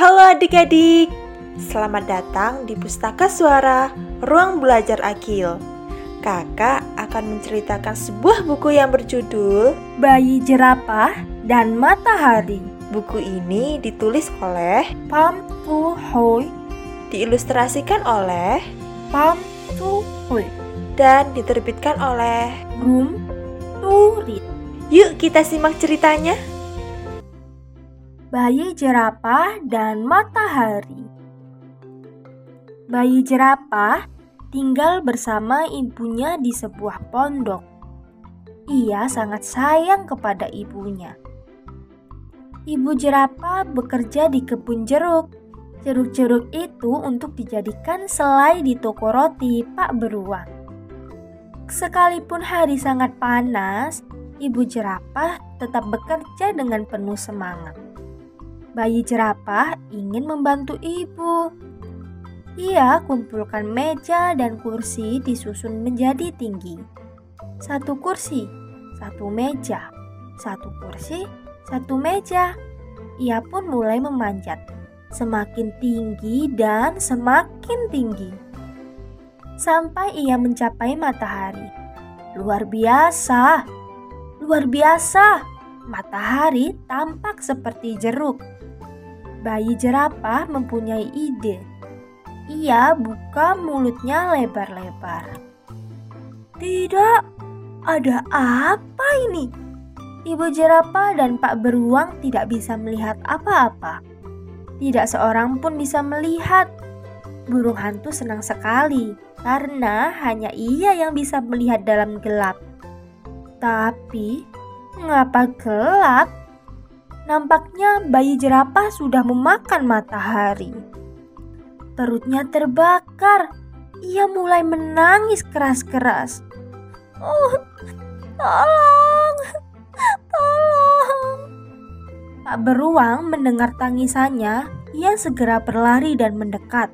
Halo adik-adik, selamat datang di Pustaka Suara Ruang Belajar Akil. Kakak akan menceritakan sebuah buku yang berjudul Bayi Jerapah dan Matahari. Buku ini ditulis oleh Pam Tu Hoi, diilustrasikan oleh Pam Tu Hoi, dan diterbitkan oleh Rum Tu Rit. Yuk kita simak ceritanya. Bayi jerapah dan matahari. Bayi jerapah tinggal bersama ibunya di sebuah pondok. Ia sangat sayang kepada ibunya. Ibu jerapah bekerja di kebun jeruk. Jeruk-jeruk itu untuk dijadikan selai di toko roti Pak Beruang. Sekalipun hari sangat panas, ibu jerapah tetap bekerja dengan penuh semangat. Bayi jerapah ingin membantu ibu. Ia kumpulkan meja dan kursi disusun menjadi tinggi. Satu kursi, satu meja, satu kursi, satu meja. Ia pun mulai memanjat, semakin tinggi dan semakin tinggi. Sampai ia mencapai matahari. Luar biasa, luar biasa. Matahari tampak seperti jeruk bayi jerapah mempunyai ide. Ia buka mulutnya lebar-lebar. Tidak, ada apa ini? Ibu jerapah dan Pak Beruang tidak bisa melihat apa-apa. Tidak seorang pun bisa melihat. Burung hantu senang sekali karena hanya ia yang bisa melihat dalam gelap. Tapi, mengapa gelap? Nampaknya bayi jerapah sudah memakan matahari. Perutnya terbakar. Ia mulai menangis keras-keras. Oh, tolong, tolong. Pak Beruang mendengar tangisannya, ia segera berlari dan mendekat.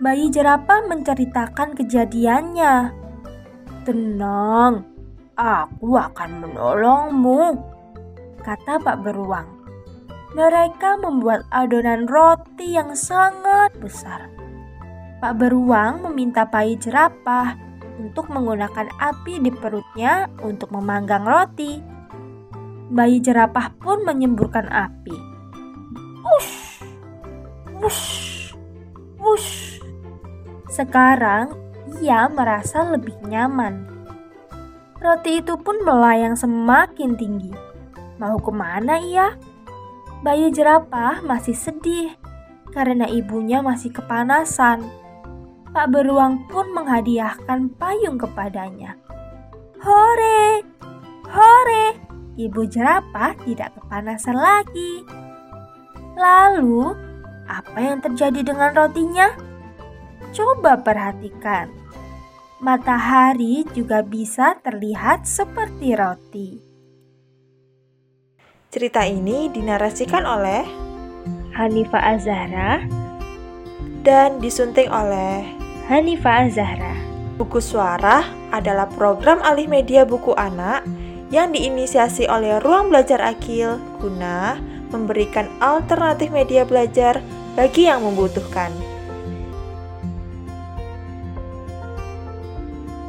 Bayi jerapah menceritakan kejadiannya. Tenang, aku akan menolongmu kata Pak Beruang. Mereka membuat adonan roti yang sangat besar. Pak Beruang meminta bayi jerapah untuk menggunakan api di perutnya untuk memanggang roti. Bayi jerapah pun menyemburkan api. Wush, wush, wush. Sekarang ia merasa lebih nyaman. Roti itu pun melayang semakin tinggi. Mau ke mana ia? Bayi jerapah masih sedih karena ibunya masih kepanasan. Pak Beruang pun menghadiahkan payung kepadanya. Hore! Hore! Ibu jerapah tidak kepanasan lagi. Lalu, apa yang terjadi dengan rotinya? Coba perhatikan. Matahari juga bisa terlihat seperti roti. Cerita ini dinarasikan oleh Hanifah Azahra dan disunting oleh Hanifah Azahra. Buku Suara adalah program alih media buku anak yang diinisiasi oleh Ruang Belajar Akil guna memberikan alternatif media belajar bagi yang membutuhkan.